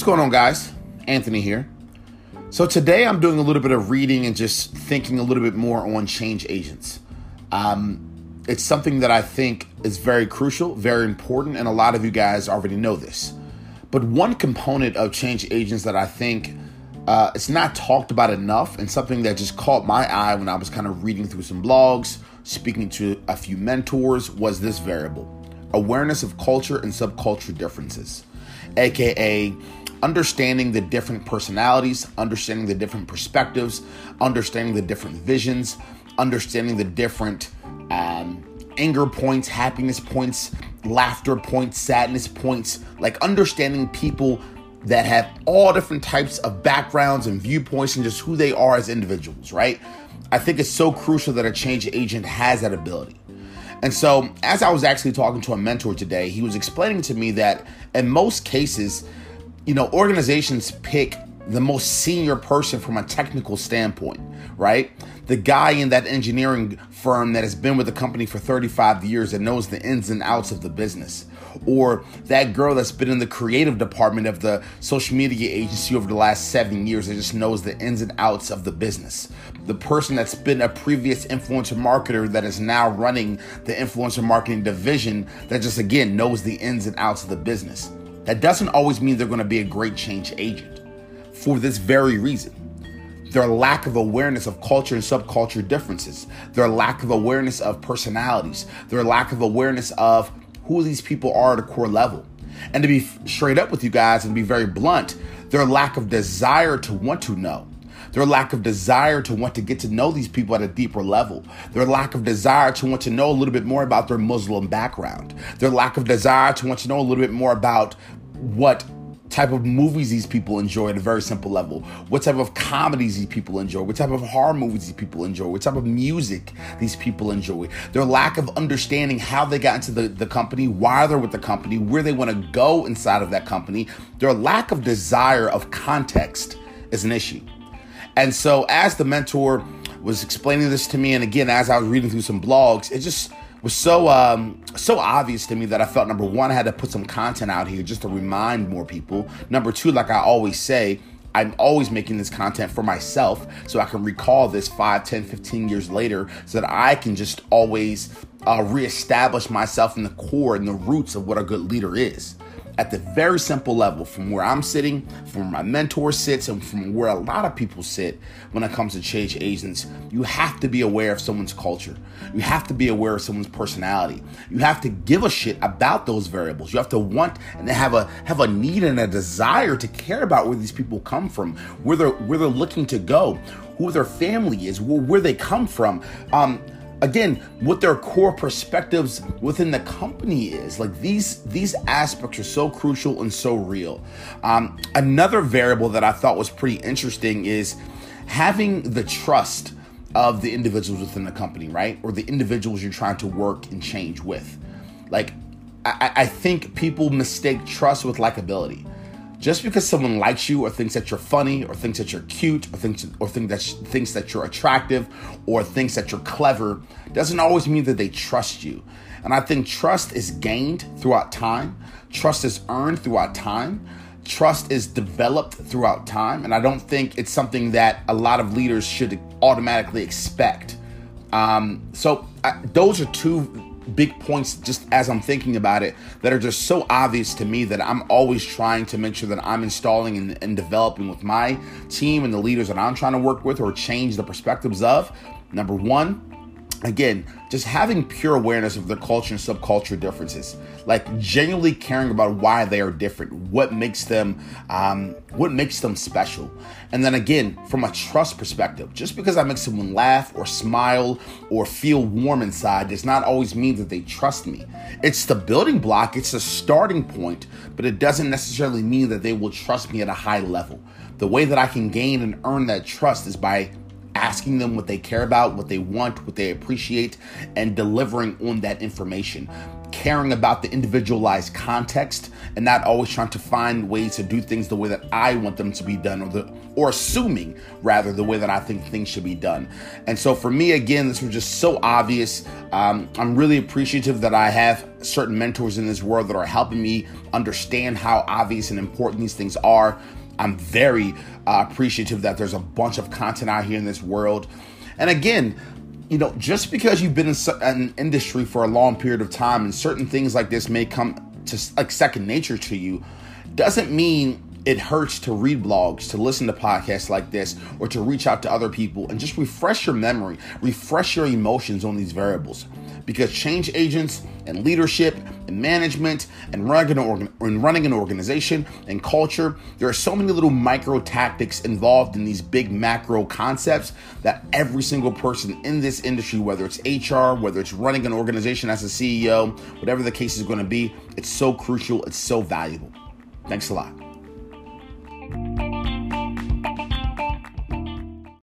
What's going on, guys? Anthony here. So, today I'm doing a little bit of reading and just thinking a little bit more on change agents. Um, it's something that I think is very crucial, very important, and a lot of you guys already know this. But one component of change agents that I think uh, it's not talked about enough, and something that just caught my eye when I was kind of reading through some blogs, speaking to a few mentors, was this variable awareness of culture and subculture differences, aka understanding the different personalities, understanding the different perspectives, understanding the different visions, understanding the different um, anger points, happiness points, laughter points, sadness points, like understanding people that have all different types of backgrounds and viewpoints and just who they are as individuals, right? I think it's so crucial that a change agent has that ability. And so, as I was actually talking to a mentor today, he was explaining to me that in most cases, you know, organizations pick the most senior person from a technical standpoint, right? The guy in that engineering firm that has been with the company for 35 years and knows the ins and outs of the business. Or that girl that's been in the creative department of the social media agency over the last seven years that just knows the ins and outs of the business. The person that's been a previous influencer marketer that is now running the influencer marketing division that just again knows the ins and outs of the business. That doesn't always mean they're going to be a great change agent for this very reason. Their lack of awareness of culture and subculture differences, their lack of awareness of personalities, their lack of awareness of who these people are at a core level. And to be straight up with you guys and be very blunt, their lack of desire to want to know their lack of desire to want to get to know these people at a deeper level, their lack of desire to want to know a little bit more about their Muslim background, their lack of desire to want to know a little bit more about what type of movies these people enjoy at a very simple level, what type of comedies these people enjoy, what type of horror movies these people enjoy, what type of music these people enjoy, their lack of understanding how they got into the, the company, why they're with the company, where they want to go inside of that company, their lack of desire of context is an issue. And so, as the mentor was explaining this to me, and again, as I was reading through some blogs, it just was so um, so obvious to me that I felt number one, I had to put some content out here just to remind more people. Number two, like I always say, I'm always making this content for myself so I can recall this 5, 10, 15 years later so that I can just always uh, reestablish myself in the core and the roots of what a good leader is at the very simple level from where I'm sitting, from where my mentor sits, and from where a lot of people sit when it comes to change agents, you have to be aware of someone's culture. You have to be aware of someone's personality. You have to give a shit about those variables. You have to want and have a have a need and a desire to care about where these people come from, where they're where they're looking to go, who their family is, where, where they come from. Um, again what their core perspectives within the company is like these these aspects are so crucial and so real. Um, another variable that i thought was pretty interesting is having the trust of the individuals within the company right? Or the individuals you're trying to work and change with. Like i, I think people mistake trust with likability just because someone likes you or thinks that you're funny or thinks that you're cute or thinks or think that thinks that you're attractive or thinks that you're clever doesn't always mean that they trust you. And I think trust is gained throughout time. Trust is earned throughout time. Trust is developed throughout time. And I don't think it's something that a lot of leaders should automatically expect. Um, so I, those are two big points just as I'm thinking about it that are just so obvious to me that I'm always trying to make sure that I'm installing and, and developing with my team and the leaders that I'm trying to work with or change the perspectives of. Number one, again, just having pure awareness of the culture and subculture differences, like genuinely caring about why they are different, what makes them, um, what makes them special, and then again, from a trust perspective, just because I make someone laugh or smile or feel warm inside does not always mean that they trust me. It's the building block, it's the starting point, but it doesn't necessarily mean that they will trust me at a high level. The way that I can gain and earn that trust is by asking them what they care about, what they want, what they appreciate, and delivering on that information. caring about the individualized context and not always trying to find ways to do things the way that I want them to be done or the or assuming rather the way that I think things should be done. And so for me again this was just so obvious. Um, I'm really appreciative that I have certain mentors in this world that are helping me understand how obvious and important these things are. I'm very uh, appreciative that there's a bunch of content out here in this world. And again, you know, just because you've been in an industry for a long period of time and certain things like this may come to like second nature to you, doesn't mean it hurts to read blogs, to listen to podcasts like this, or to reach out to other people and just refresh your memory, refresh your emotions on these variables because change agents and leadership and management and running an, organization and culture, there are so many little micro tactics involved in these big macro concepts that every single person in this industry, whether it's HR, whether it's running an organization as a CEO, whatever the case is going to be, it's so crucial, it's so valuable. Thanks a lot. Bye.